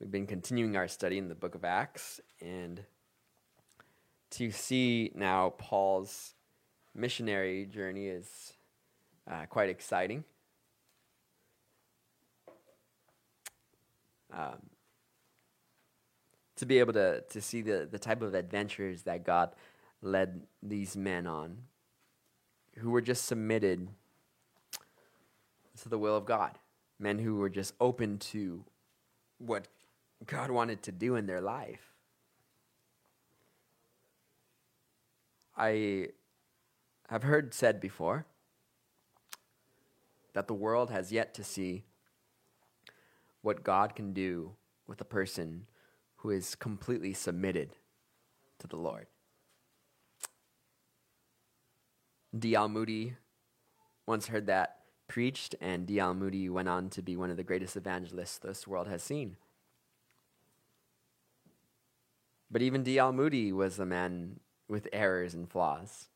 We've been continuing our study in the book of Acts, and to see now Paul's missionary journey is uh, quite exciting. Um, to be able to, to see the, the type of adventures that God led these men on, who were just submitted to the will of God, men who were just open to what God wanted to do in their life. I have heard said before that the world has yet to see what God can do with a person who is completely submitted to the Lord. D.L. Moody once heard that preached, and D.L. Moody went on to be one of the greatest evangelists this world has seen. But even D.L. Moody was a man with errors and flaws.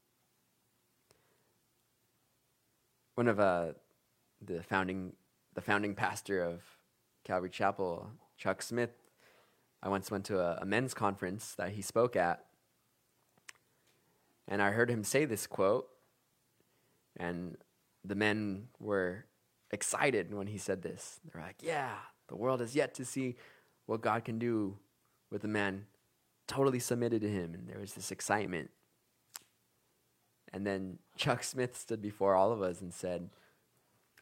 One of uh, the founding the founding pastor of Calvary Chapel, Chuck Smith, I once went to a, a men's conference that he spoke at, and I heard him say this quote, and the men were excited when he said this. They're like, "Yeah, the world has yet to see what God can do with a man totally submitted to him, and there was this excitement. And then Chuck Smith stood before all of us and said,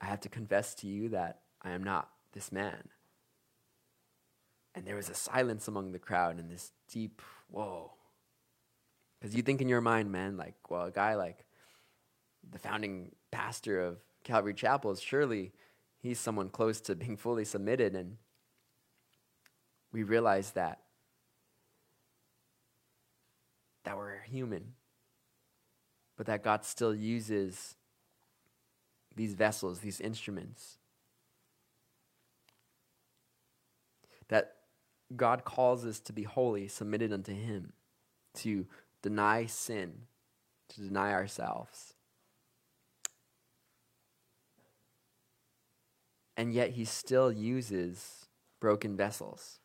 I have to confess to you that I am not this man. And there was a silence among the crowd and this deep, whoa. Because you think in your mind, man, like, well, a guy like the founding pastor of Calvary Chapel is surely he's someone close to being fully submitted. And we realized that that we're human, but that God still uses these vessels, these instruments. That God calls us to be holy, submitted unto Him, to deny sin, to deny ourselves. And yet He still uses broken vessels.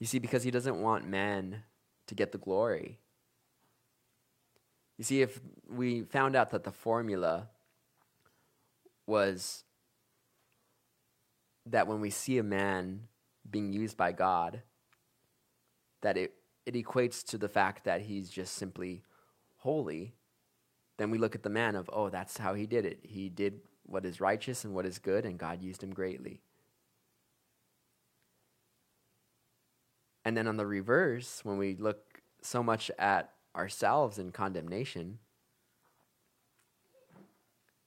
You see, because He doesn't want man to get the glory. You see, if we found out that the formula was that when we see a man being used by God, that it, it equates to the fact that he's just simply holy, then we look at the man of, oh, that's how he did it. He did what is righteous and what is good, and God used him greatly. And then on the reverse, when we look so much at ourselves in condemnation,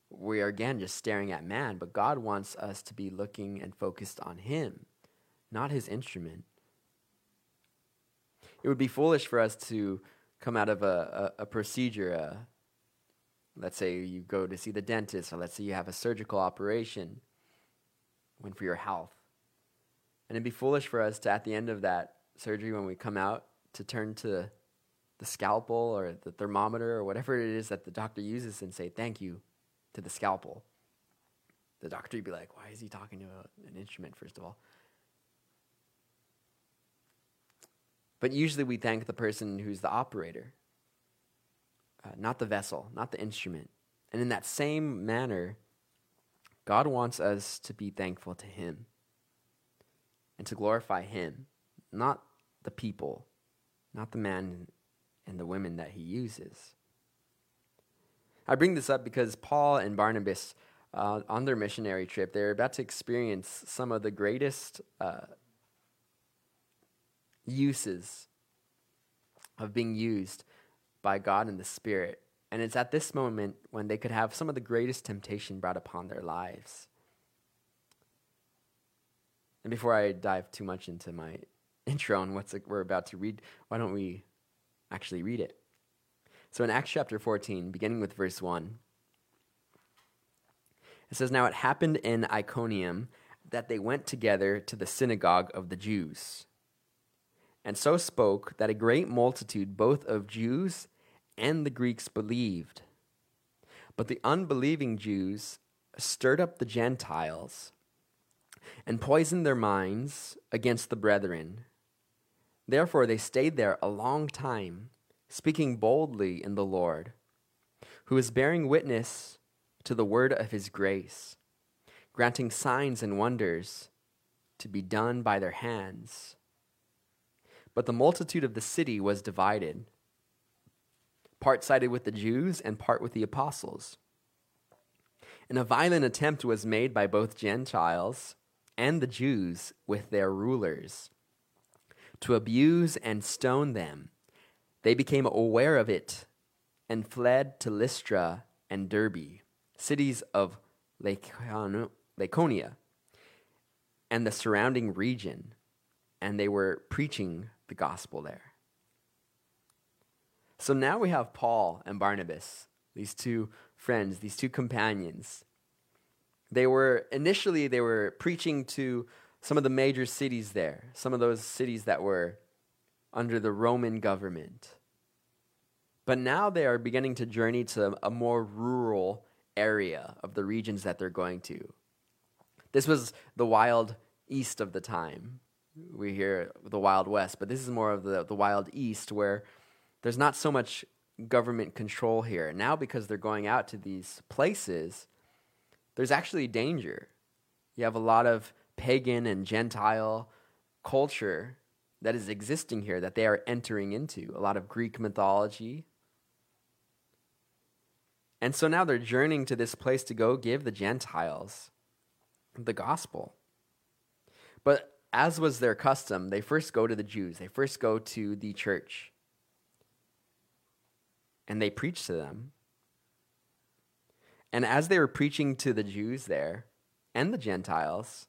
we are again just staring at man, but God wants us to be looking and focused on Him, not His instrument. It would be foolish for us to come out of a, a, a procedure. Uh, let's say you go to see the dentist, or let's say you have a surgical operation, when for your health. And it'd be foolish for us to, at the end of that surgery when we come out to turn to the scalpel or the thermometer or whatever it is that the doctor uses and say thank you to the scalpel. The doctor would be like, why is he talking to an instrument, first of all? But usually we thank the person who's the operator, uh, not the vessel, not the instrument. And in that same manner, God wants us to be thankful to Him and to glorify Him not the people, not the man and the women that he uses. I bring this up because Paul and Barnabas, uh, on their missionary trip, they're about to experience some of the greatest uh, uses of being used by God and the Spirit. And it's at this moment when they could have some of the greatest temptation brought upon their lives. And before I dive too much into my intro on what we're about to read, why don't we actually read it? So in Acts chapter 14, beginning with verse 1, it says, Now it happened in Iconium that they went together to the synagogue of the Jews, and so spoke that a great multitude both of Jews and the Greeks believed. But the unbelieving Jews stirred up the Gentiles and poisoned their minds against the brethren. Therefore, they stayed there a long time, speaking boldly in the Lord, who is bearing witness to the word of his grace, granting signs and wonders to be done by their hands. But the multitude of the city was divided, part sided with the Jews and part with the apostles. And a violent attempt was made by both Gentiles and the Jews with their rulers to abuse and stone them. They became aware of it and fled to Lystra and Derbe, cities of Lycaonia, and the surrounding region, and they were preaching the gospel there. So now we have Paul and Barnabas, these two friends, these two companions. They were initially they were preaching to some of the major cities there, some of those cities that were under the Roman government. But now they are beginning to journey to a more rural area of the regions that they're going to. This was the wild east of the time. We hear the wild west, but this is more of the, the wild east where there's not so much government control here. Now, because they're going out to these places, there's actually danger. You have a lot of pagan and Gentile culture that is existing here that they are entering into, a lot of Greek mythology. And so now they're journeying to this place to go give the Gentiles the gospel. But as was their custom, they first go to the Jews, they first go to the church, and they preach to them. And as they were preaching to the Jews there and the Gentiles,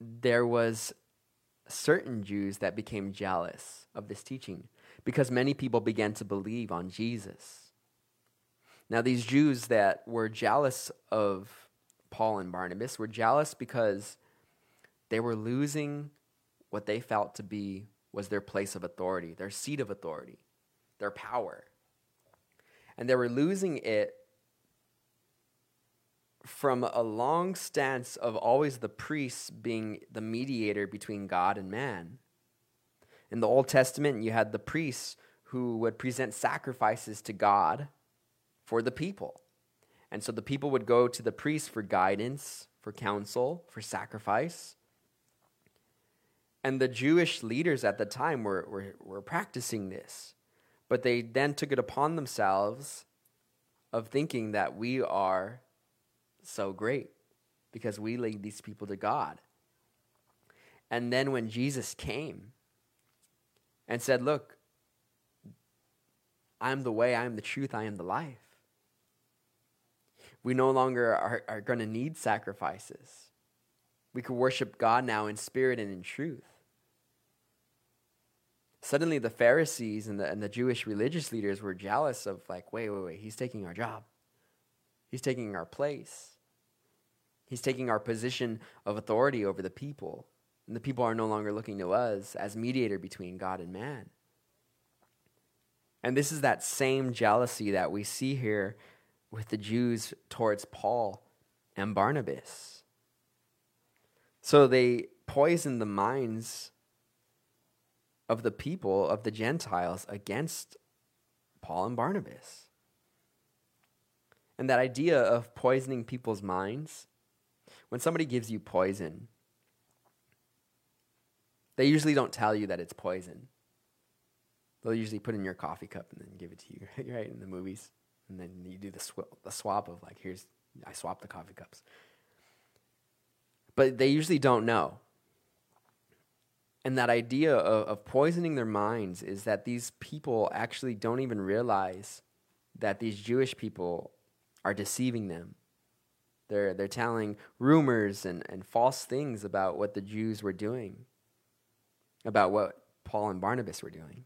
there was certain Jews that became jealous of this teaching because many people began to believe on Jesus. Now, these Jews that were jealous of Paul and Barnabas were jealous because they were losing what they felt to be was their place of authority, their seat of authority, their power. And they were losing it from a long stance of always the priests being the mediator between God and man. In the Old Testament, you had the priests who would present sacrifices to God for the people. And so the people would go to the priests for guidance, for counsel, for sacrifice. And the Jewish leaders at the time were, were, were practicing this. But they then took it upon themselves of thinking that we are so great because we lead these people to God. And then when Jesus came and said, Look, I am the way, I am the truth, I am the life. We no longer are, are going to need sacrifices. We can worship God now in spirit and in truth. Suddenly, the Pharisees and the, and the Jewish religious leaders were jealous of, like, wait, wait, wait, he's taking our job. He's taking our place. He's taking our position of authority over the people. And the people are no longer looking to us as mediator between God and man. And this is that same jealousy that we see here with the Jews towards Paul and Barnabas. So they poison the minds of the people, of the Gentiles, against Paul and Barnabas. And that idea of poisoning people's minds when somebody gives you poison, they usually don't tell you that it's poison. They'll usually put in your coffee cup and then give it to you, right? In the movies. And then you do the, sw- the swap of like, here's, I swap the coffee cups. But they usually don't know. And that idea of, of poisoning their minds is that these people actually don't even realize that these Jewish people are deceiving them they're, they're telling rumors and, and false things about what the Jews were doing, about what Paul and Barnabas were doing.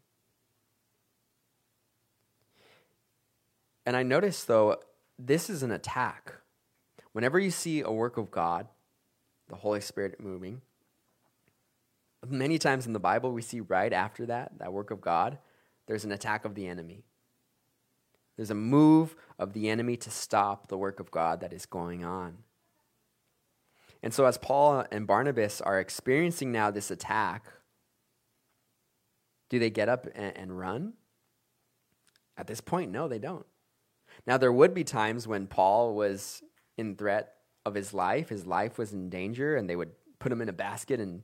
And I notice, though, this is an attack. Whenever you see a work of God, the Holy Spirit moving, many times in the Bible, we see right after that, that work of God, there's an attack of the enemy. There's a move of the enemy to stop the work of God that is going on. And so, as Paul and Barnabas are experiencing now this attack, do they get up and, and run? At this point, no, they don't. Now, there would be times when Paul was in threat of his life, his life was in danger, and they would put him in a basket and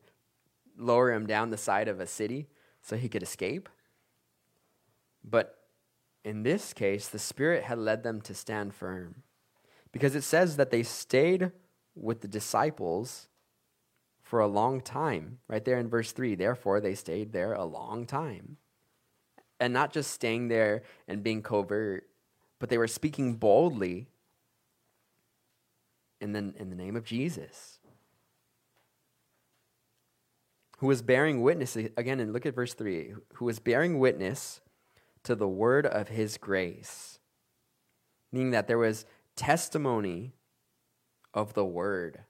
lower him down the side of a city so he could escape. But in this case, the Spirit had led them to stand firm because it says that they stayed with the disciples for a long time. Right there in verse 3. Therefore, they stayed there a long time. And not just staying there and being covert, but they were speaking boldly in the, in the name of Jesus. Who was bearing witness, again, and look at verse 3 who was bearing witness to the word of his grace. Meaning that there was testimony of the word.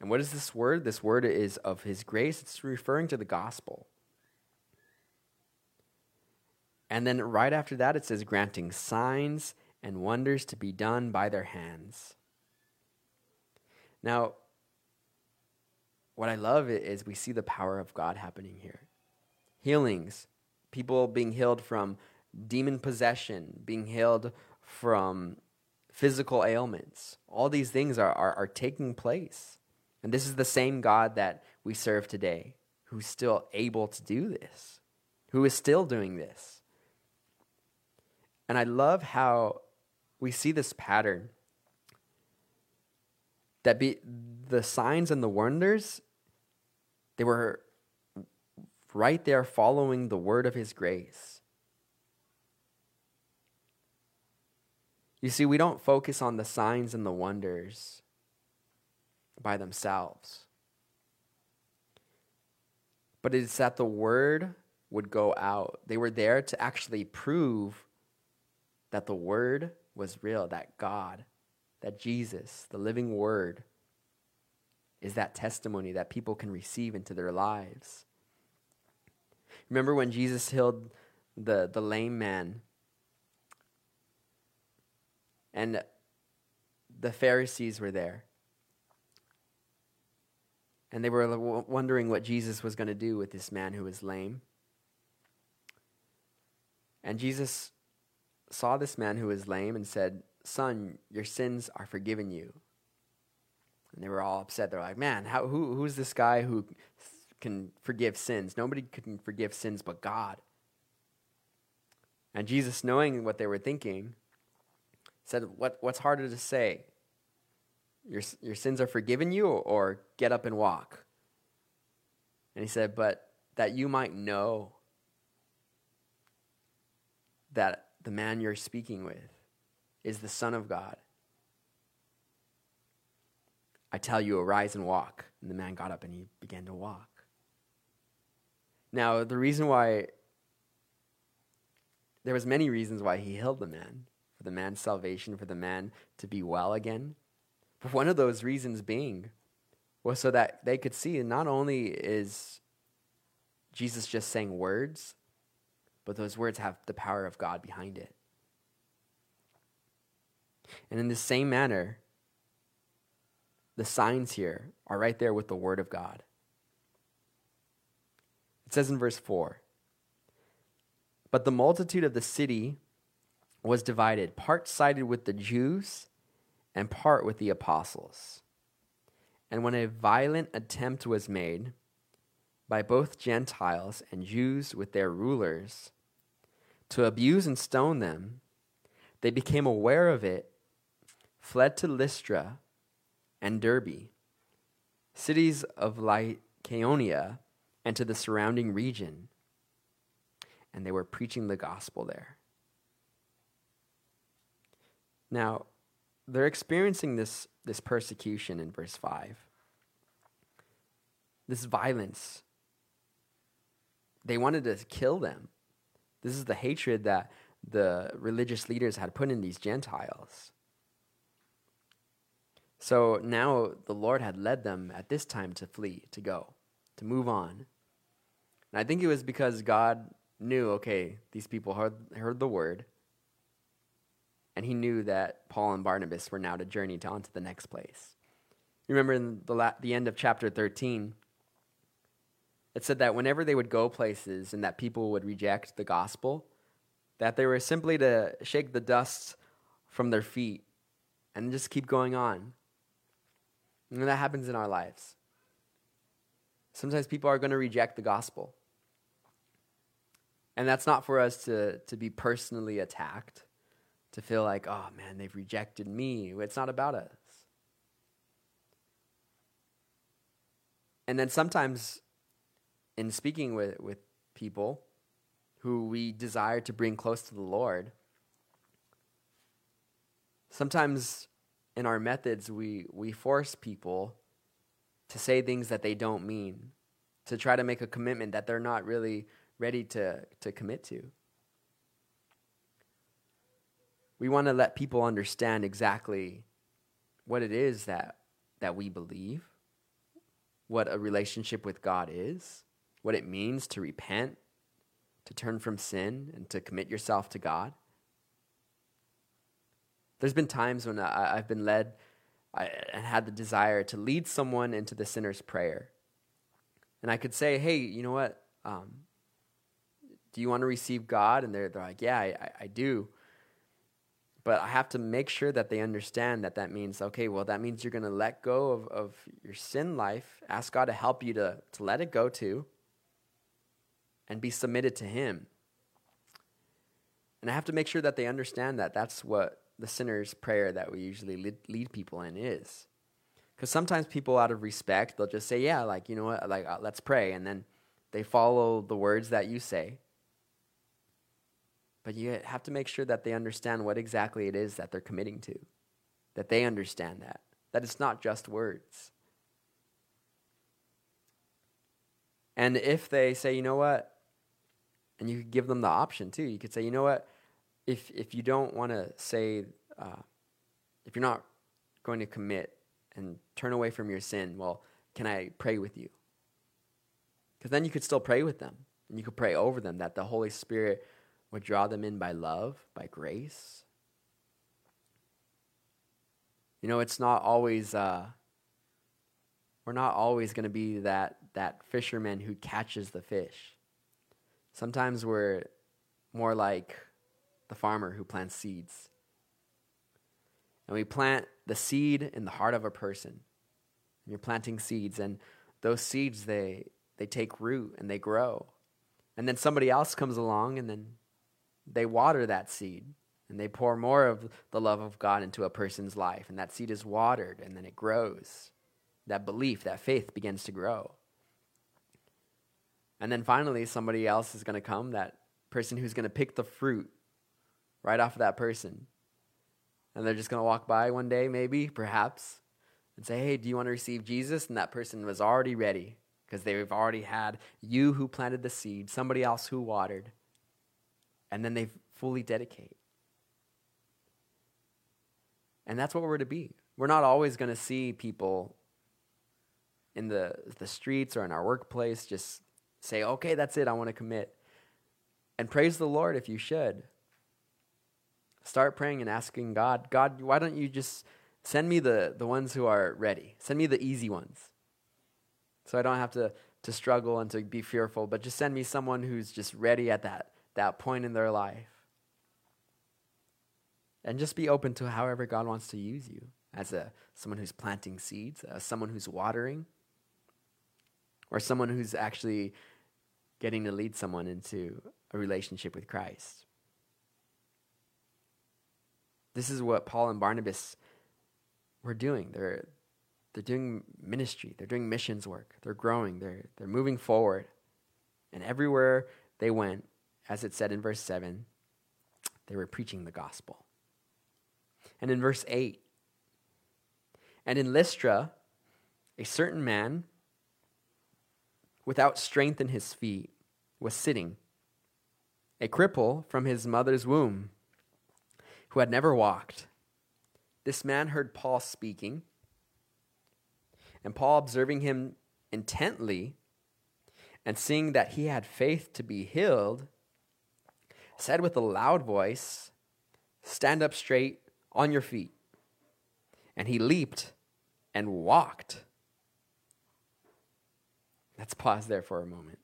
And what is this word? This word is of his grace. It's referring to the gospel. And then right after that, it says, granting signs and wonders to be done by their hands. Now, what I love is we see the power of God happening here. Healings, people being healed from demon possession, being healed from physical ailments. All these things are, are, are taking place. And this is the same God that we serve today, who's still able to do this, who is still doing this. And I love how we see this pattern that be the signs and the wonders they were right there following the word of his grace You see, we don't focus on the signs and the wonders by themselves, but it's that the word would go out. They were there to actually prove that the word was real, that God, that Jesus, the living word, is that testimony that people can receive into their lives. Remember when Jesus healed the, the lame man and the Pharisees were there. And they were wondering what Jesus was going to do with this man who was lame. And Jesus saw this man who was lame and said, Son, your sins are forgiven you. And they were all upset. They're like, Man, how, who, who's this guy who can forgive sins? Nobody can forgive sins but God. And Jesus, knowing what they were thinking, said, what, What's harder to say? Your, your sins are forgiven you, or get up and walk? And he said, But that you might know that the man you're speaking with is the Son of God. I tell you, arise and walk. And the man got up and he began to walk. Now, the reason why, there was many reasons why he healed the man for the man's salvation, for the man to be well again. But one of those reasons being was so that they could see not only is Jesus just saying words, but those words have the power of God behind it. And in the same manner, the signs here are right there with the Word of God. It says in verse 4 But the multitude of the city was divided. Part sided with the Jews and part with the apostles. And when a violent attempt was made by both Gentiles and Jews with their rulers to abuse and stone them, they became aware of it, fled to Lystra and Derbe, cities of Lycaonia, and to the surrounding region. And they were preaching the gospel there. Now, they're experiencing this, this persecution in verse 5. This violence. They wanted to kill them. This is the hatred that the religious leaders had put in these Gentiles. So now the Lord had led them at this time to flee, to go, to move on. And I think it was because God knew, okay, these people heard, heard the word and he knew that Paul and Barnabas were now to journey on to the next place. You remember in the, la- the end of chapter 13, it said that whenever they would go places and that people would reject the gospel, that they were simply to shake the dust from their feet and just keep going on. And that happens in our lives. Sometimes people are going to reject the gospel. And that's not for us to, to be personally attacked, to feel like, oh man, they've rejected me. It's not about us. And then sometimes in speaking with, with people who we desire to bring close to the Lord, sometimes in our methods we, we force people to say things that they don't mean, to try to make a commitment that they're not really ready to, to commit to. We want to let people understand exactly what it is that, that we believe what a relationship with God is, what it means to repent, to turn from sin, and to commit yourself to God. There's been times when I, have been led and had the desire to lead someone into the sinner's prayer. And I could say, hey, you know what? Um, do you want to receive God? And they're, they're like, yeah, I, I do. But I have to make sure that they understand that that means, okay, well, that means you're going to let go of, of your sin life, ask God to help you to, to let it go to, and be submitted to Him. And I have to make sure that they understand that that's what the sinner's prayer that we usually lead, lead people in is. Because sometimes people, out of respect, they'll just say, yeah, like, you know what, like, uh, let's pray. And then they follow the words that you say. But you have to make sure that they understand what exactly it is that they're committing to, that they understand that, that it's not just words. And if they say, you know what, and you could give them the option too, you could say, you know what, if, if you don't want to say, uh, if you're not going to commit and turn away from your sin, well, can I pray with you? Because then you could still pray with them and you could pray over them that the Holy Spirit would draw them in by love, by grace. You know, it's not always, uh, we're not always going to be that, that fisherman who catches the fish. Sometimes we're more like the farmer who plants seeds. And we plant the seed in the heart of a person. And you're planting seeds, and those seeds, they, they take root and they grow. And then somebody else comes along, and then they water that seed and they pour more of the love of God into a person's life. And that seed is watered and then it grows. That belief, that faith begins to grow. And then finally, somebody else is going to come, that person who's going to pick the fruit right off of that person. And they're just going to walk by one day, maybe, perhaps, and say, Hey, do you want to receive Jesus? And that person was already ready because they've already had you who planted the seed, somebody else who watered, and then they fully dedicate. And that's what we're to be. We're not always going to see people in the, the streets or in our workplace just say, okay, that's it, I want to commit. And praise the Lord if you should. Start praying and asking God, God, why don't you just send me the, the ones who are ready? Send me the easy ones. So I don't have to, to struggle and to be fearful, but just send me someone who's just ready at that that point in their life. And just be open to however God wants to use you as a someone who's planting seeds, as someone who's watering, or someone who's actually getting to lead someone into a relationship with Christ. This is what Paul and Barnabas were doing. They're they're doing ministry, they're doing missions work, they're growing, they're they're moving forward. And everywhere they went, as it said in verse 7, they were preaching the gospel. And in verse 8, and in Lystra, a certain man without strength in his feet was sitting, a cripple from his mother's womb, who had never walked. This man heard Paul speaking, and Paul, observing him intently and seeing that he had faith to be healed, said with a loud voice, Stand up straight on your feet. And he leaped and walked. Let's pause there for a moment.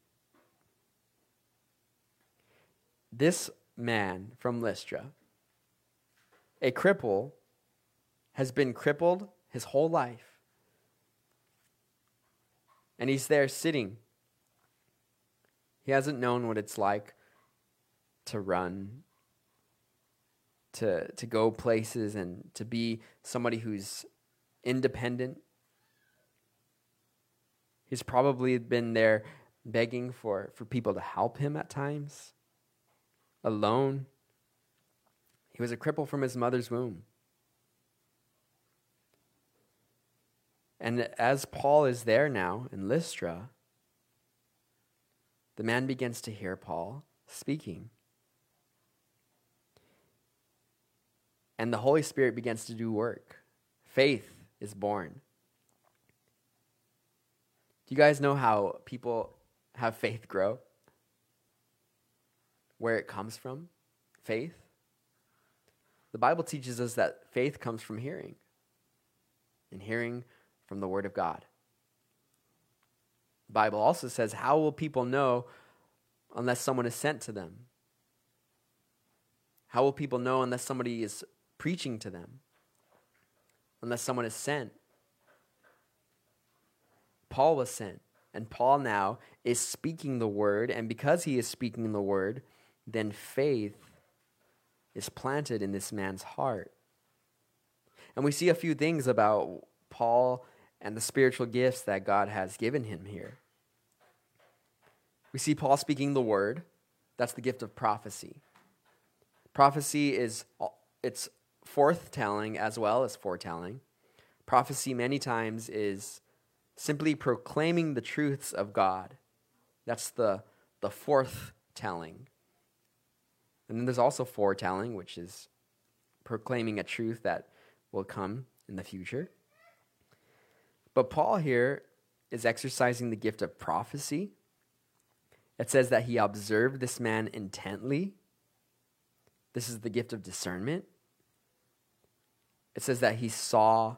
This man from Lystra, a cripple, has been crippled his whole life. And he's there sitting. He hasn't known what it's like to run, to, to go places, and to be somebody who's independent. He's probably been there begging for, for people to help him at times, alone. He was a cripple from his mother's womb. And as Paul is there now in Lystra, the man begins to hear Paul speaking. And the Holy Spirit begins to do work. Faith is born. Do you guys know how people have faith grow? Where it comes from? Faith? The Bible teaches us that faith comes from hearing, and hearing from the Word of God. The Bible also says, How will people know unless someone is sent to them? How will people know unless somebody is preaching to them? Unless someone is sent? Paul was sent, and Paul now is speaking the word, and because he is speaking the word, then faith is planted in this man's heart. And we see a few things about Paul and the spiritual gifts that God has given him here. We see Paul speaking the word. That's the gift of prophecy. Prophecy is it's forthtelling as well as foretelling. Prophecy many times is simply proclaiming the truths of God. That's the the forthtelling. And then there's also foretelling, which is proclaiming a truth that will come in the future. But Paul here is exercising the gift of prophecy. It says that he observed this man intently. This is the gift of discernment. It says that he saw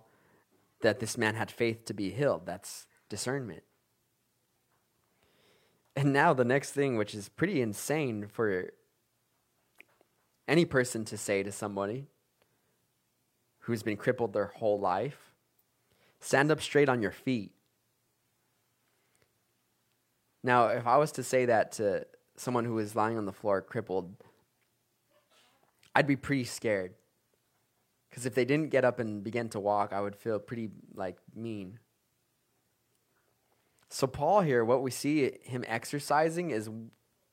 that this man had faith to be healed. That's discernment. And now the next thing, which is pretty insane for any person to say to somebody who's been crippled their whole life Stand up straight on your feet. Now, if I was to say that to someone who is lying on the floor crippled, I'd be pretty scared. Because if they didn't get up and begin to walk, I would feel pretty like mean. So, Paul here, what we see him exercising is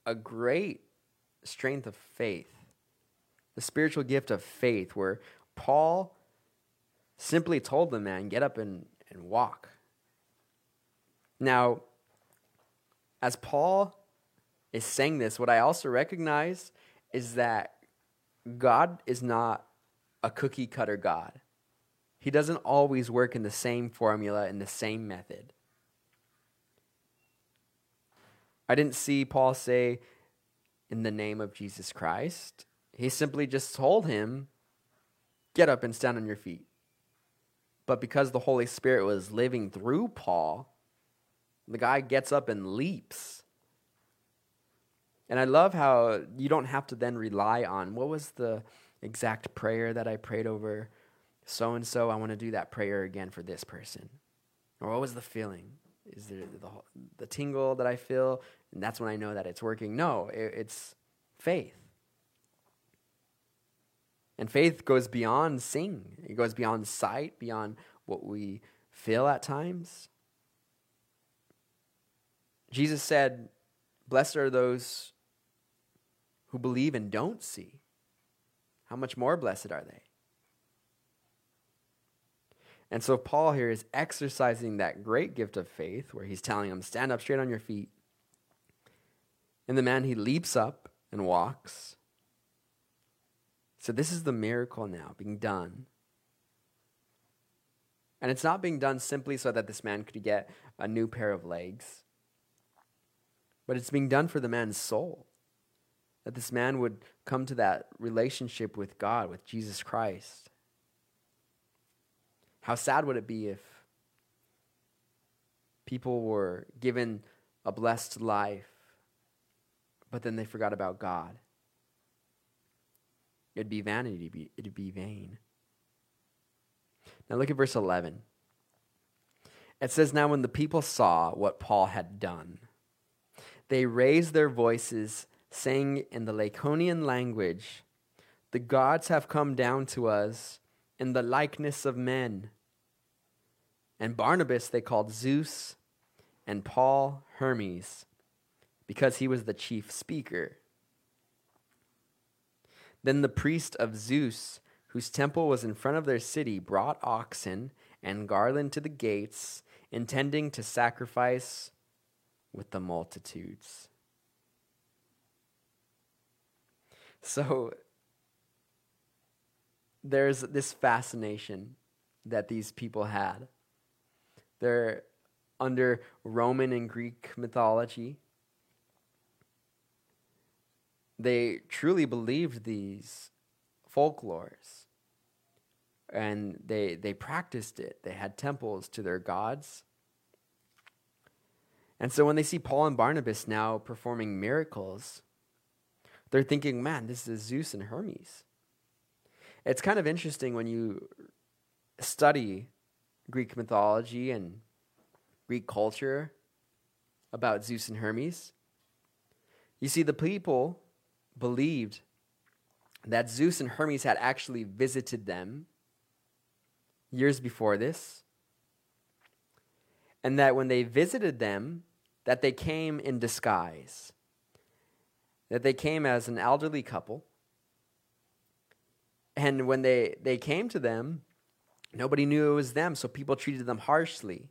a great strength of faith, the spiritual gift of faith, where Paul simply told the man, Get up and, and walk. Now, as Paul is saying this, what I also recognize is that God is not a cookie cutter God. He doesn't always work in the same formula, in the same method. I didn't see Paul say, in the name of Jesus Christ. He simply just told him, get up and stand on your feet. But because the Holy Spirit was living through Paul, the guy gets up and leaps. And I love how you don't have to then rely on what was the exact prayer that I prayed over so and so. I want to do that prayer again for this person. Or what was the feeling? Is there the, the tingle that I feel? And that's when I know that it's working. No, it, it's faith. And faith goes beyond seeing, it goes beyond sight, beyond what we feel at times. Jesus said, Blessed are those who believe and don't see. How much more blessed are they? And so Paul here is exercising that great gift of faith where he's telling him, Stand up straight on your feet. And the man, he leaps up and walks. So this is the miracle now being done. And it's not being done simply so that this man could get a new pair of legs, but it's being done for the man's soul. That this man would come to that relationship with God, with Jesus Christ. How sad would it be if people were given a blessed life, but then they forgot about God. It'd be vanity, it'd be vain. Now look at verse 11. It says, Now when the people saw what Paul had done, they raised their voices, saying in the Lycaonian language, The gods have come down to us in the likeness of men. And Barnabas they called Zeus, and Paul Hermes, because he was the chief speaker. Then the priest of Zeus, whose temple was in front of their city, brought oxen and garland to the gates, intending to sacrifice with the multitudes. So there's this fascination that these people had. They're under Roman and Greek mythology. They truly believed these folklores and they, they practiced it. They had temples to their gods. And so when they see Paul and Barnabas now performing miracles, they're thinking, man, this is Zeus and Hermes. It's kind of interesting when you study Greek mythology and Greek culture about Zeus and Hermes. You see, the people believed that Zeus and Hermes had actually visited them years before this, and that when they visited them, that they came in disguise, that they came as an elderly couple. And when they, they came to them, nobody knew it was them, so people treated them harshly.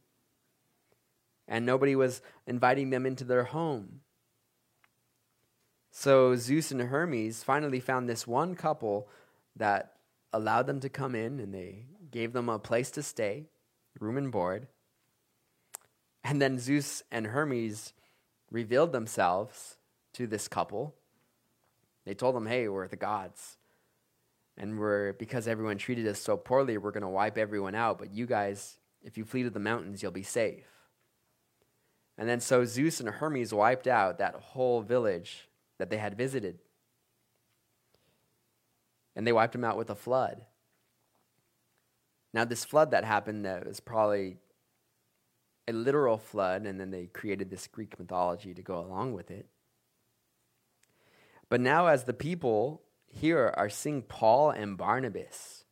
And nobody was inviting them into their home. So Zeus and Hermes finally found this one couple that allowed them to come in and they gave them a place to stay, room and board. And then Zeus and Hermes revealed themselves to this couple. They told them, hey, we're the gods. And we're, because everyone treated us so poorly, we're going to wipe everyone out. But you guys, if you flee to the mountains, you'll be safe. And then so Zeus and Hermes wiped out that whole village that they had visited. And they wiped them out with a flood. Now, this flood that happened that was probably a literal flood, and then they created this Greek mythology to go along with it. But now, as the people here are seeing Paul and Barnabas,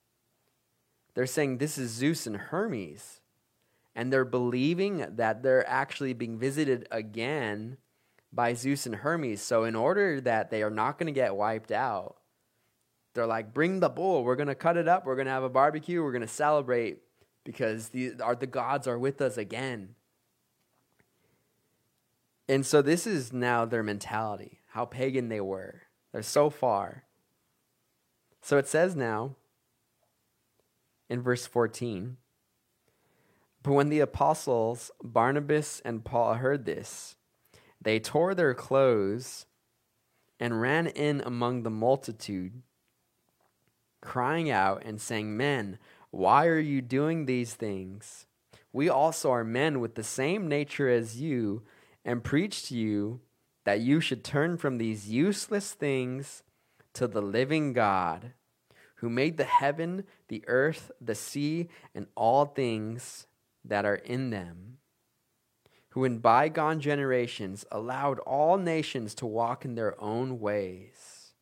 they're saying this is Zeus and Hermes, and they're believing that they're actually being visited again by Zeus and Hermes. So, in order that they are not going to get wiped out, they're like, bring the bull. We're going to cut it up. We're going to have a barbecue. We're going to celebrate because the, our, the gods are with us again. And so this is now their mentality, how pagan they were. They're so far. So it says now in verse 14 But when the apostles Barnabas and Paul heard this, they tore their clothes and ran in among the multitude, crying out and saying, Men, why are you doing these things? We also are men with the same nature as you, and preach to you that you should turn from these useless things to the living God, who made the heaven, the earth, the sea, and all things that are in them, who in bygone generations allowed all nations to walk in their own ways.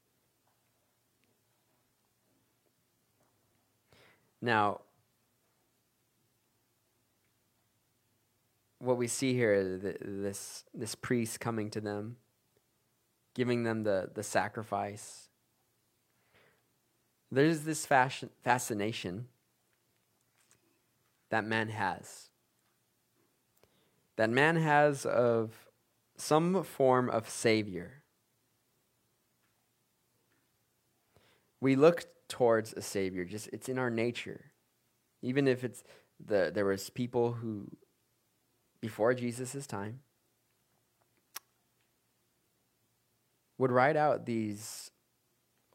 Now, what we see here is this, this priest coming to them, giving them the, the sacrifice. There's this fashion, fascination that man has. That man has of some form of savior. We look towards a savior. Just it's in our nature. Even if it's the there was people who before Jesus' time would write out these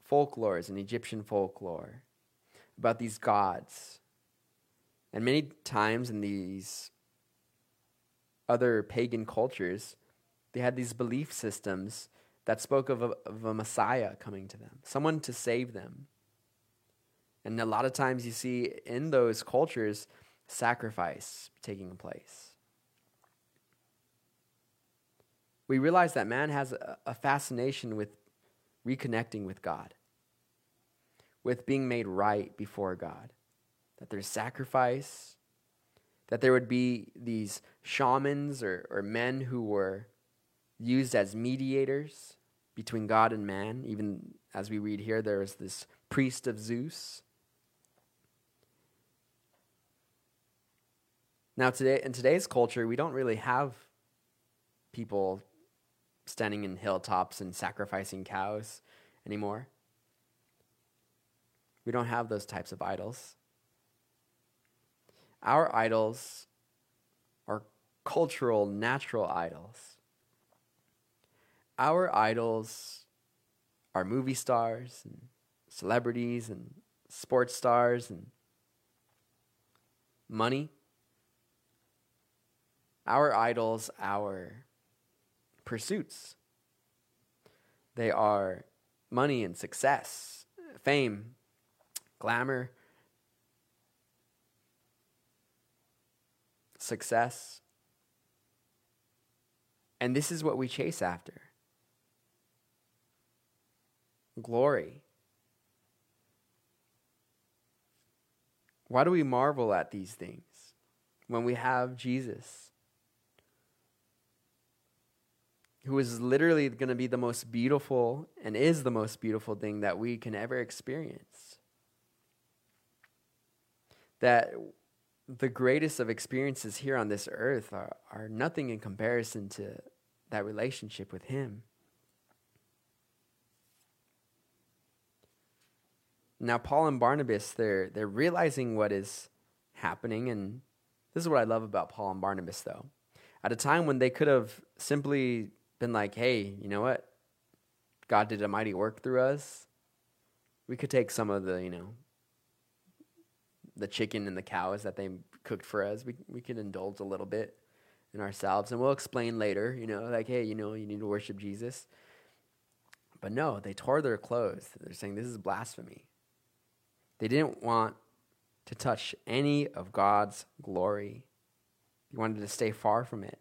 folklores and Egyptian folklore about these gods. And many times in these other pagan cultures, they had these belief systems that spoke of a, of a Messiah coming to them, someone to save them. And a lot of times you see in those cultures sacrifice taking place. We realize that man has a, fascination with reconnecting with God, with being made right before God, that there's sacrifice, that there would be these shamans or, or men who were used as mediators between God and man. Even as we read here, there is this priest of Zeus. Now, today in today's culture, we don't really have people standing in hilltops and sacrificing cows anymore. We don't have those types of idols. Our idols are cultural, natural idols. Our idols are movie stars and celebrities and sports stars and money. Our idols, our pursuits. They are money and success, fame, glamour, success. And this is what we chase after glory. Why do we marvel at these things when we have Jesus? Who is literally going to be the most beautiful and is the most beautiful thing that we can ever experience. That the greatest of experiences here on this earth are, are nothing in comparison to that relationship with Him. Now, Paul and Barnabas, they're, they're realizing what is happening, and this is what I love about Paul and Barnabas, though. At a time when they could have simply been like, hey, you know what? God did a mighty work through us. We could take some of the, you know, the chicken and the cows that they cooked for us. We we could indulge a little bit in ourselves, and we'll explain later. You know, like, hey, you know, you need to worship Jesus. But no, they tore their clothes. They're saying this is blasphemy. They didn't want to touch any of God's glory. They wanted to stay far from it.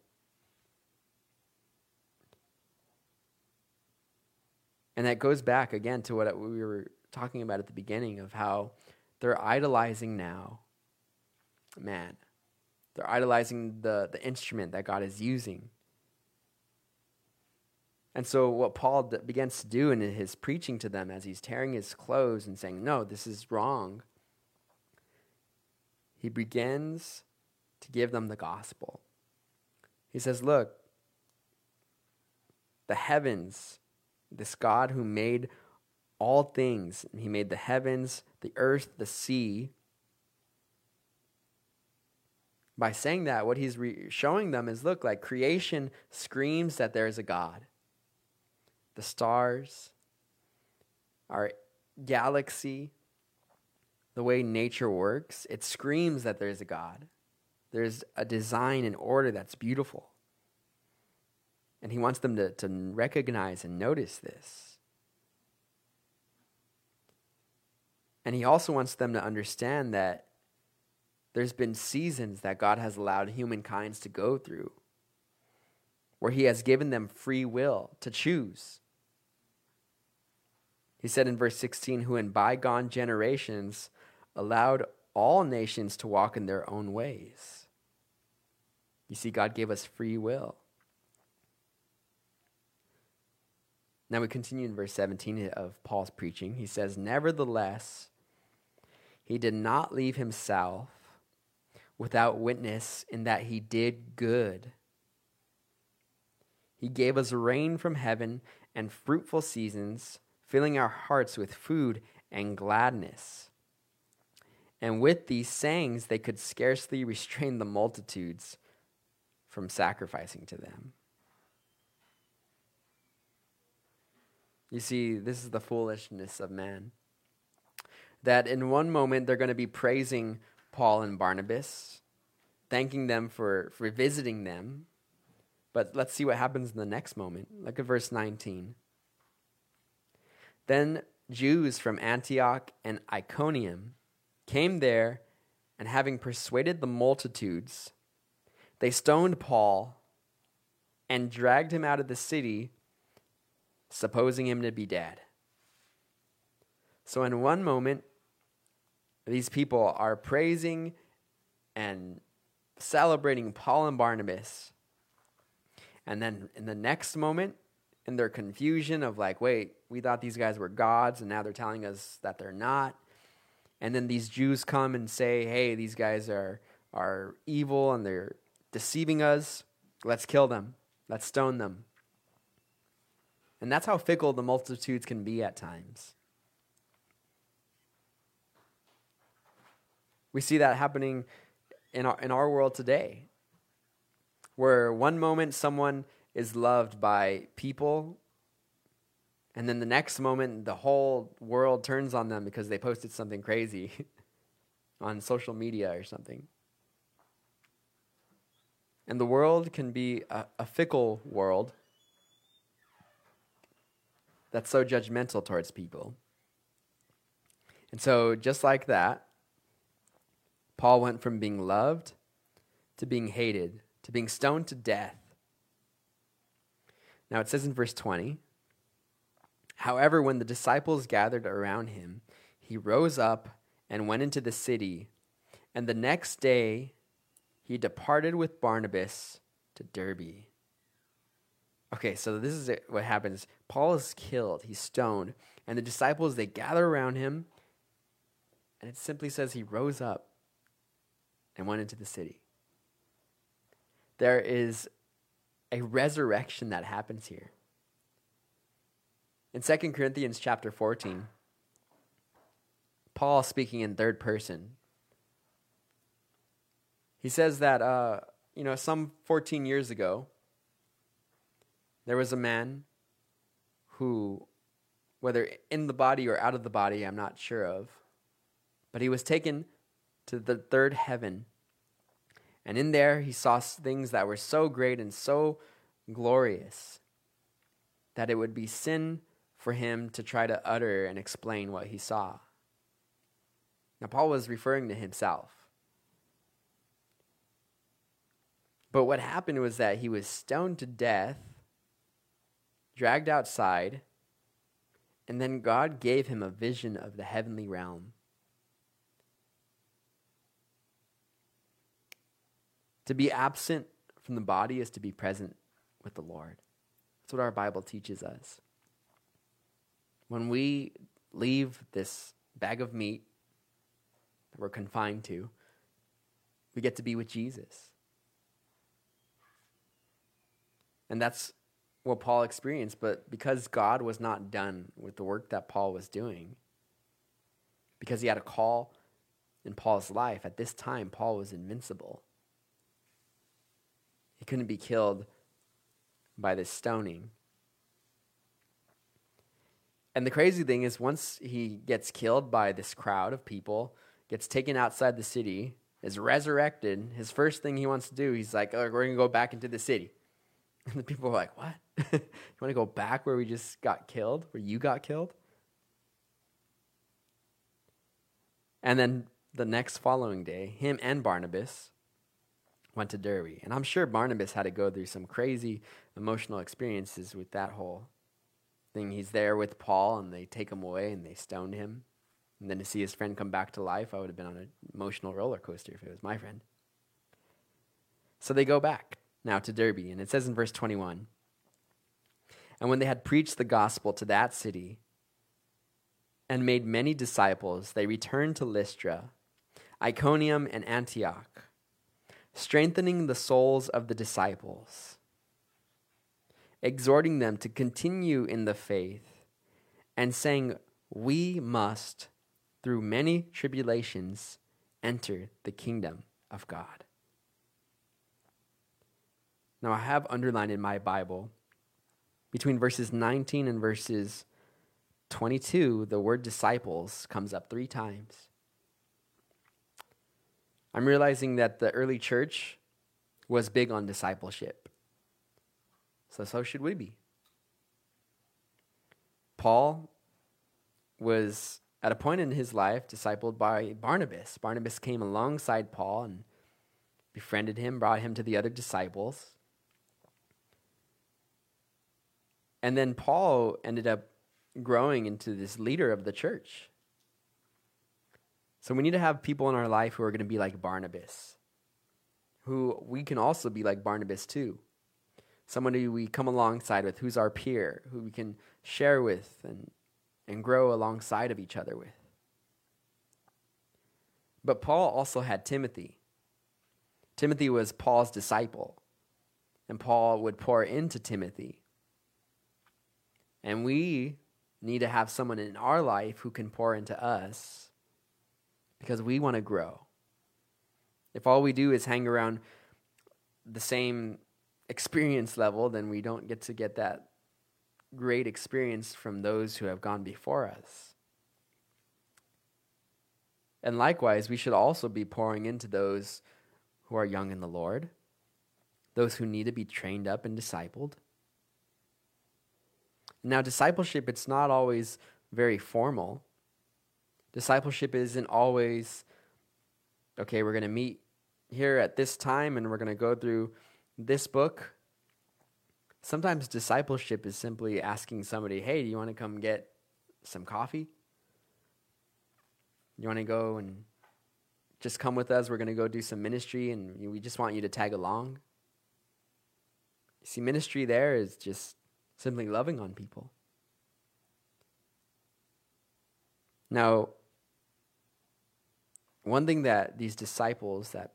And that goes back again to what we were talking about at the beginning of how they're idolizing now man. They're idolizing the, the instrument that God is using. And so, what Paul d- begins to do in his preaching to them as he's tearing his clothes and saying, No, this is wrong, he begins to give them the gospel. He says, Look, the heavens this God who made all things. He made the heavens, the earth, the sea. By saying that, what he's re- showing them is look, like creation screams that there is a God. The stars, our galaxy, the way nature works, it screams that there's a God. There's a design and order that's beautiful. And he wants them to, to recognize and notice this. And he also wants them to understand that there's been seasons that God has allowed humankind to go through where he has given them free will to choose. He said in verse 16, who in bygone generations allowed all nations to walk in their own ways. You see, God gave us free will. Now we continue in verse 17 of Paul's preaching. He says, Nevertheless, he did not leave himself without witness in that he did good. He gave us rain from heaven and fruitful seasons, filling our hearts with food and gladness. And with these sayings, they could scarcely restrain the multitudes from sacrificing to them. You see, this is the foolishness of man. That in one moment they're going to be praising Paul and Barnabas, thanking them for, for visiting them, But let's see what happens in the next moment. Look at verse 19. Then Jews from Antioch and Iconium came there, and having persuaded the multitudes, they stoned Paul and dragged him out of the city, supposing him to be dead. So, in one moment, these people are praising and celebrating Paul and Barnabas. And then in the next moment, in their confusion of like, wait, we thought these guys were gods, and now they're telling us that they're not. And then these Jews come and say, hey, these guys are, are evil and they're deceiving us. Let's kill them. Let's stone them. And that's how fickle the multitudes can be at times. We see that happening in our, in our world today, where one moment someone is loved by people, and then the next moment the whole world turns on them because they posted something crazy on social media or something. And the world can be a, a fickle world that's so judgmental towards people. And so, just like that, Paul went from being loved to being hated to being stoned to death. Now it says in verse 20 However, when the disciples gathered around him, he rose up and went into the city, and the next day he departed with Barnabas to Derbe. Okay, so this is what happens. Paul is killed, he's stoned, and the disciples they gather around him, and it simply says he rose up and went into the city. There is a resurrection that happens here. In 2 Corinthians chapter 14, Paul speaking in third person, he says that, uh, you know, some 14 years ago, there was a man who, whether in the body or out of the body, I'm not sure of, but he was taken to the third heaven. And in there, he saw things that were so great and so glorious that it would be sin for him to try to utter and explain what he saw. Now, Paul was referring to himself. But what happened was that he was stoned to death, dragged outside, and then God gave him a vision of the heavenly realm. To be absent from the body is to be present with the Lord. That's what our Bible teaches us. When we leave this bag of meat that we're confined to, we get to be with Jesus. And that's what Paul experienced, but because God was not done with the work that Paul was doing, because he had a call in Paul's life, at this time, Paul was invincible. He couldn't be killed by this stoning. And the crazy thing is, once he gets killed by this crowd of people, gets taken outside the city, is resurrected, his first thing he wants to do, he's like, oh, we're going to go back into the city. And the people are like, what? you want to go back where we just got killed, where you got killed? And then the next following day, him and Barnabas went to Derbe. And I'm sure Barnabas had to go through some crazy emotional experiences with that whole thing. He's there with Paul and they take him away and they stone him. And then to see his friend come back to life, I would have been on an emotional roller coaster if it was my friend. So they go back now to Derbe, And it says in verse 21 And when they had preached the gospel to that city and made many disciples, they returned to Lystra, Iconium, and Antioch strengthening the souls of the disciples, exhorting them to continue in the faith, and saying, We must, through many tribulations, enter the kingdom of God. Now, I have underlined in my Bible between verses 19 and verses 22, the word disciples comes up three times. I'm realizing that the early church was big on discipleship. So, so should we be. Paul was at a point in his life discipled by Barnabas. Barnabas came alongside Paul and befriended him, brought him to the other disciples. And then Paul ended up growing into this leader of the church. So we need to have people in our life who are going to be like Barnabas, who we can also be like Barnabas too. Someone who we come alongside with, who's our peer, who we can share with and, and grow alongside of each other with. But Paul also had Timothy. Timothy was Paul's disciple, and Paul would pour into Timothy. And we need to have someone in our life who can pour into us because we want to grow. If all we do is hang around the same experience level, then we don't get to get that great experience from those who have gone before us. And likewise, we should also be pouring into those who are young in the Lord, those who need to be trained up and discipled. Now, discipleship, it's not always very formal. Discipleship isn't always, okay, we're going to meet here at this time and we're going to go through this book. Sometimes discipleship is simply asking somebody, hey, do you want to come get some coffee? You want to go and just come with us? We're going to go do some ministry and we just want you to tag along. See, ministry there is just simply loving on people. Now, one thing that these disciples that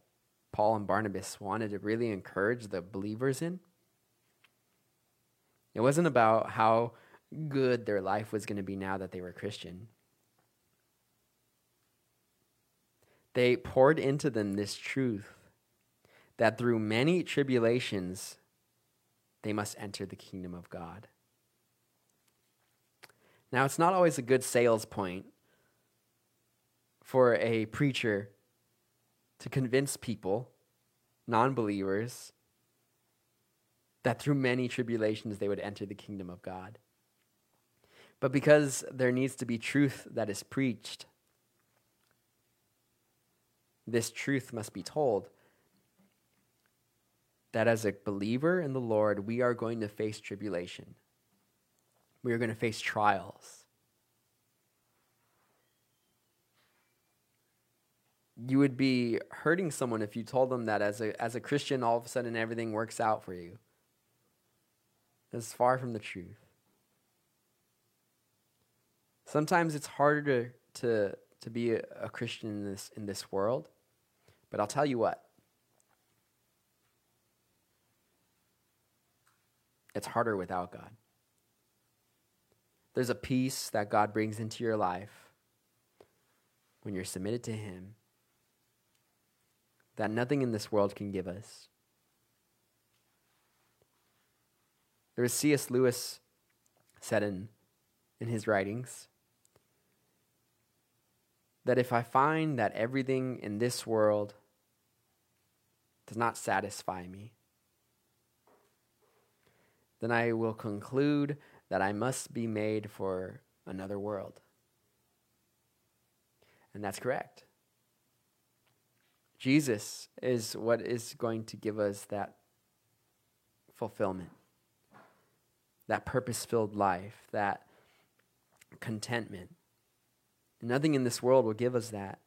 Paul and Barnabas wanted to really encourage the believers in, it wasn't about how good their life was going to be now that they were Christian. They poured into them this truth that through many tribulations, they must enter the kingdom of God. Now, it's not always a good sales point for a preacher to convince people, non believers, that through many tribulations they would enter the kingdom of God. But because there needs to be truth that is preached, this truth must be told that as a believer in the Lord, we are going to face tribulation. We are going to face trials. you would be hurting someone if you told them that as a, as a Christian, all of a sudden everything works out for you. It's far from the truth. Sometimes it's harder to, to, to be a, a Christian in this, in this world, but I'll tell you what. It's harder without God. There's a peace that God brings into your life when you're submitted to Him that nothing in this world can give us. There is C.S. Lewis said in, in his writings that if I find that everything in this world does not satisfy me, then I will conclude that I must be made for another world. And that's correct. Jesus is what is going to give us that fulfillment, that purpose filled life, that contentment. Nothing in this world will give us that.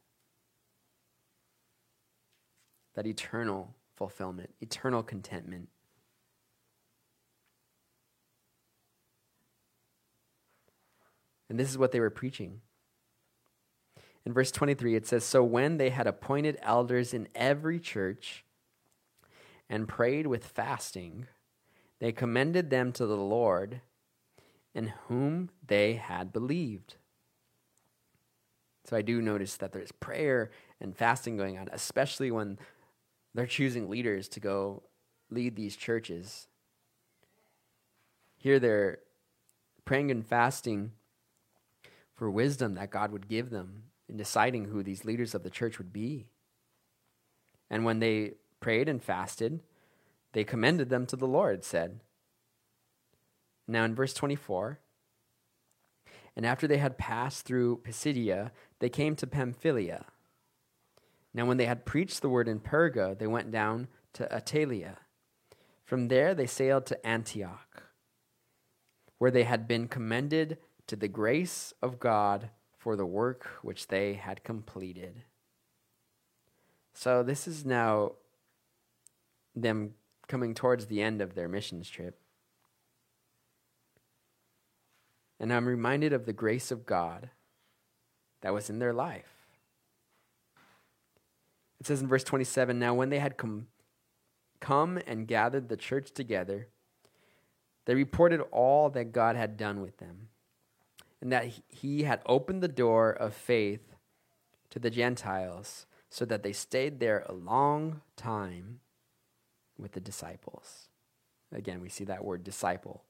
That eternal fulfillment, eternal contentment. And this is what they were preaching. In verse 23, it says So when they had appointed elders in every church and prayed with fasting, they commended them to the Lord in whom they had believed. So I do notice that there's prayer and fasting going on, especially when they're choosing leaders to go lead these churches. Here they're praying and fasting for wisdom that God would give them in deciding who these leaders of the church would be. And when they prayed and fasted, they commended them to the Lord, said. Now, in verse 24, and after they had passed through Pisidia, they came to Pamphylia. Now, when they had preached the word in Perga, they went down to Attalia. From there, they sailed to Antioch, where they had been commended to the grace of God for the work which they had completed. So, this is now them coming towards the end of their missions trip. And I'm reminded of the grace of God that was in their life. It says in verse 27 Now, when they had come, come and gathered the church together, they reported all that God had done with them, and that he had opened the door of faith to the Gentiles, so that they stayed there a long time with the disciples. Again, we see that word disciple,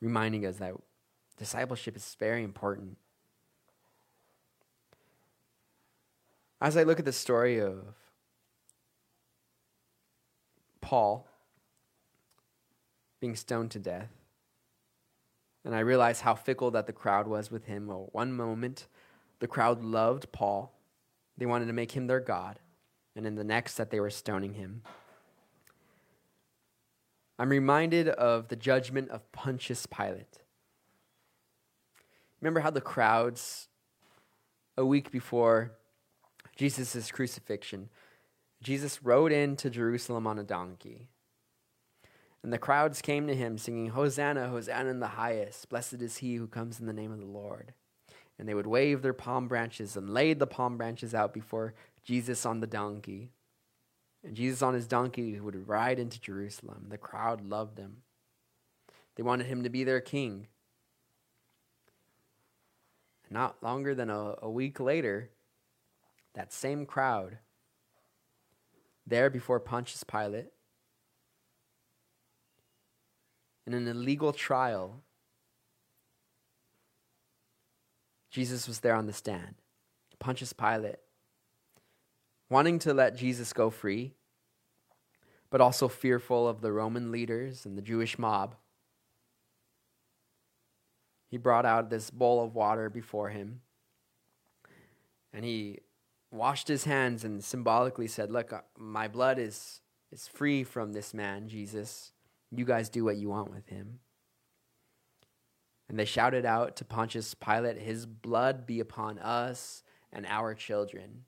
reminding us that discipleship is very important. As I look at the story of Paul being stoned to death, and I realize how fickle that the crowd was with him. Well, one moment, the crowd loved Paul, they wanted to make him their God, and in the next, that they were stoning him. I'm reminded of the judgment of Pontius Pilate. Remember how the crowds, a week before Jesus' crucifixion, Jesus rode into Jerusalem on a donkey. And the crowds came to him singing, Hosanna, Hosanna in the highest. Blessed is he who comes in the name of the Lord. And they would wave their palm branches and laid the palm branches out before Jesus on the donkey. And Jesus on his donkey would ride into Jerusalem. The crowd loved him. They wanted him to be their king. Not longer than a, a week later, that same crowd there before Pontius Pilate in an illegal trial. Jesus was there on the stand. Pontius Pilate, wanting to let Jesus go free, but also fearful of the Roman leaders and the Jewish mob. He brought out this bowl of water before him, and he washed his hands and symbolically said, Look, uh, my blood is, is free from this man, Jesus. You guys do what you want with him. And they shouted out to Pontius Pilate, His blood be upon us and our children.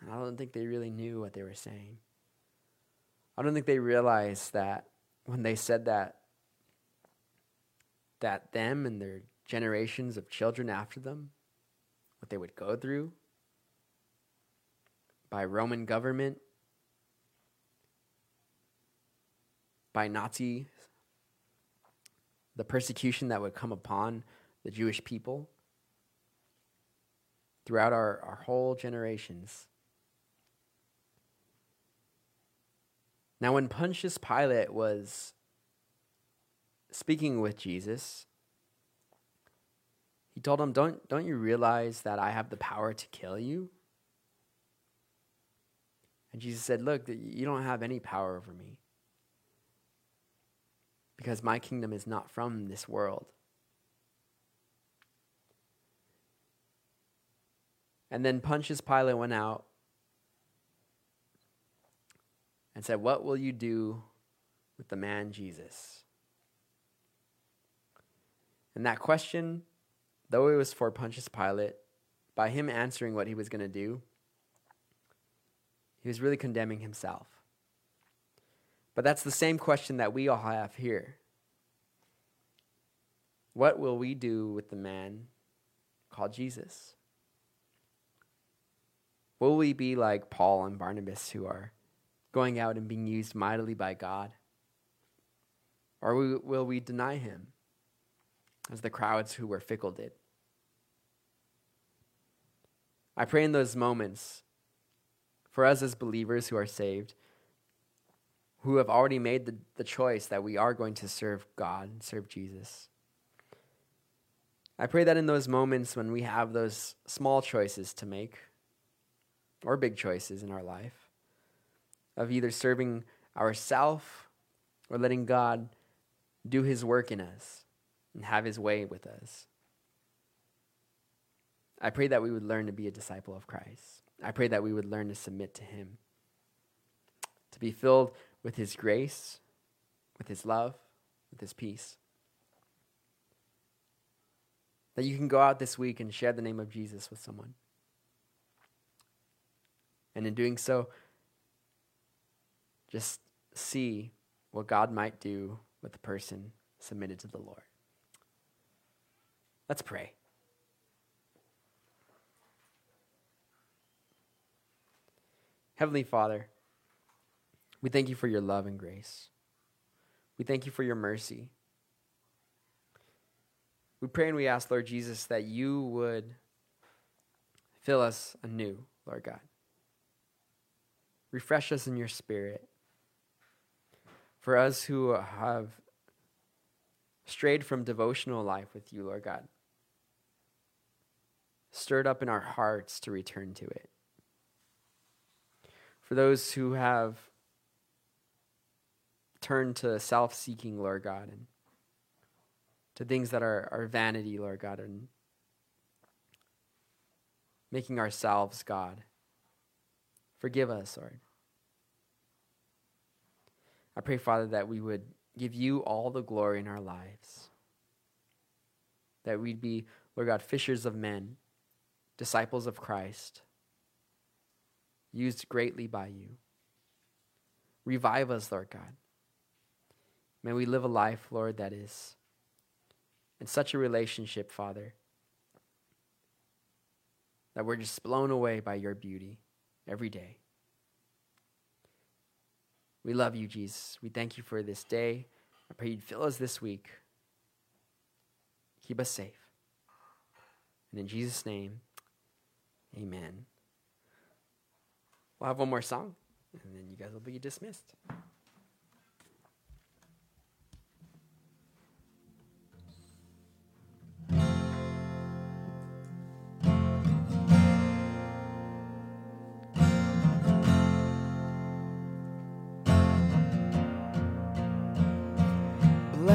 And I don't think they really knew what they were saying. I don't think they realized that when they said that, that them and their generations of children after them, what they would go through, by Roman government, by Nazi, the persecution that would come upon the Jewish people throughout our, our whole generations. Now, when Pontius Pilate was speaking with Jesus, he told him, Don't, don't you realize that I have the power to kill you? And Jesus said, Look, you don't have any power over me because my kingdom is not from this world. And then Pontius Pilate went out and said, What will you do with the man Jesus? And that question, though it was for Pontius Pilate, by him answering what he was going to do, he was really condemning himself. But that's the same question that we all have here. What will we do with the man called Jesus? Will we be like Paul and Barnabas who are going out and being used mightily by God? Or will we deny him as the crowds who were fickle did? I pray in those moments for us as believers who are saved, who have already made the, the choice that we are going to serve God, serve Jesus. I pray that in those moments when we have those small choices to make, or big choices in our life, of either serving ourself We're letting God do his work in us and have his way with us. I pray that we would learn to be a disciple of Christ. I pray that we would learn to submit to him, to be filled with his grace, with his love, with his peace. That you can go out this week and share the name of Jesus with someone. And in doing so, just see what God might do with the person submitted to the Lord. Let's pray. Heavenly Father, we thank you for your love and grace. We thank you for your mercy. We pray and we ask, Lord Jesus, that you would fill us anew, Lord God. Refresh us in your spirit. For us who have strayed from devotional life with you, Lord God, stirred up in our hearts to return to it. For those who have turned to self seeking, Lord God, and to things that are, are vanity, Lord God, and making ourselves God. Forgive us, Lord. I pray, Father, that we would give you all the glory in our lives. That we'd be, Lord God, fishers of men, disciples of Christ, used greatly by you. Revive us, Lord God. May we live a life, Lord, that is in such a relationship, Father, that we're just blown away by your beauty every day. We love you, Jesus. We thank you for this day. I pray you'd fill us this week. Keep us safe. And in Jesus' name, amen. We'll have one more song, and then you guys will be dismissed.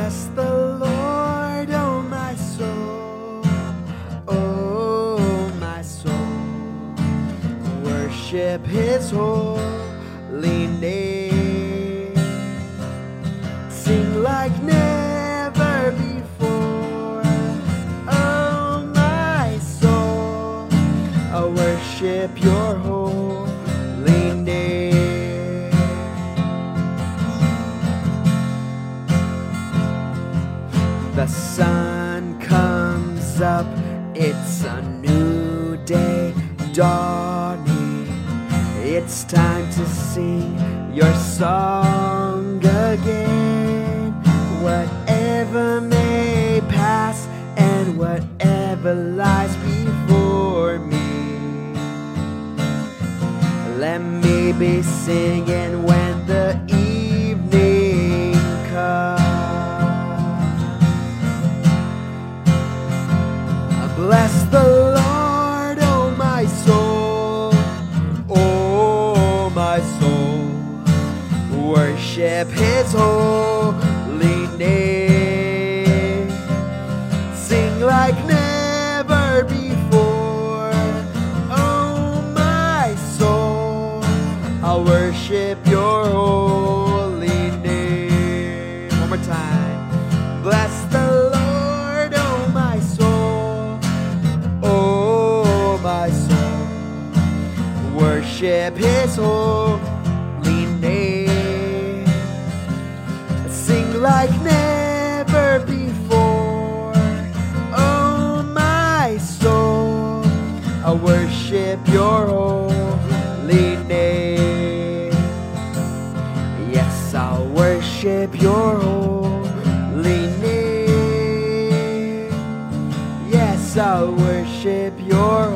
Bless the Lord, oh my soul, oh my soul. Worship His holy name. Sing like dawning. It's time to sing your song again. Whatever may pass and whatever lies before me. Let me be singing when the evening comes. Bless the Worship His holy Your holy name. Yes, I'll worship your holy name. Yes, I'll worship your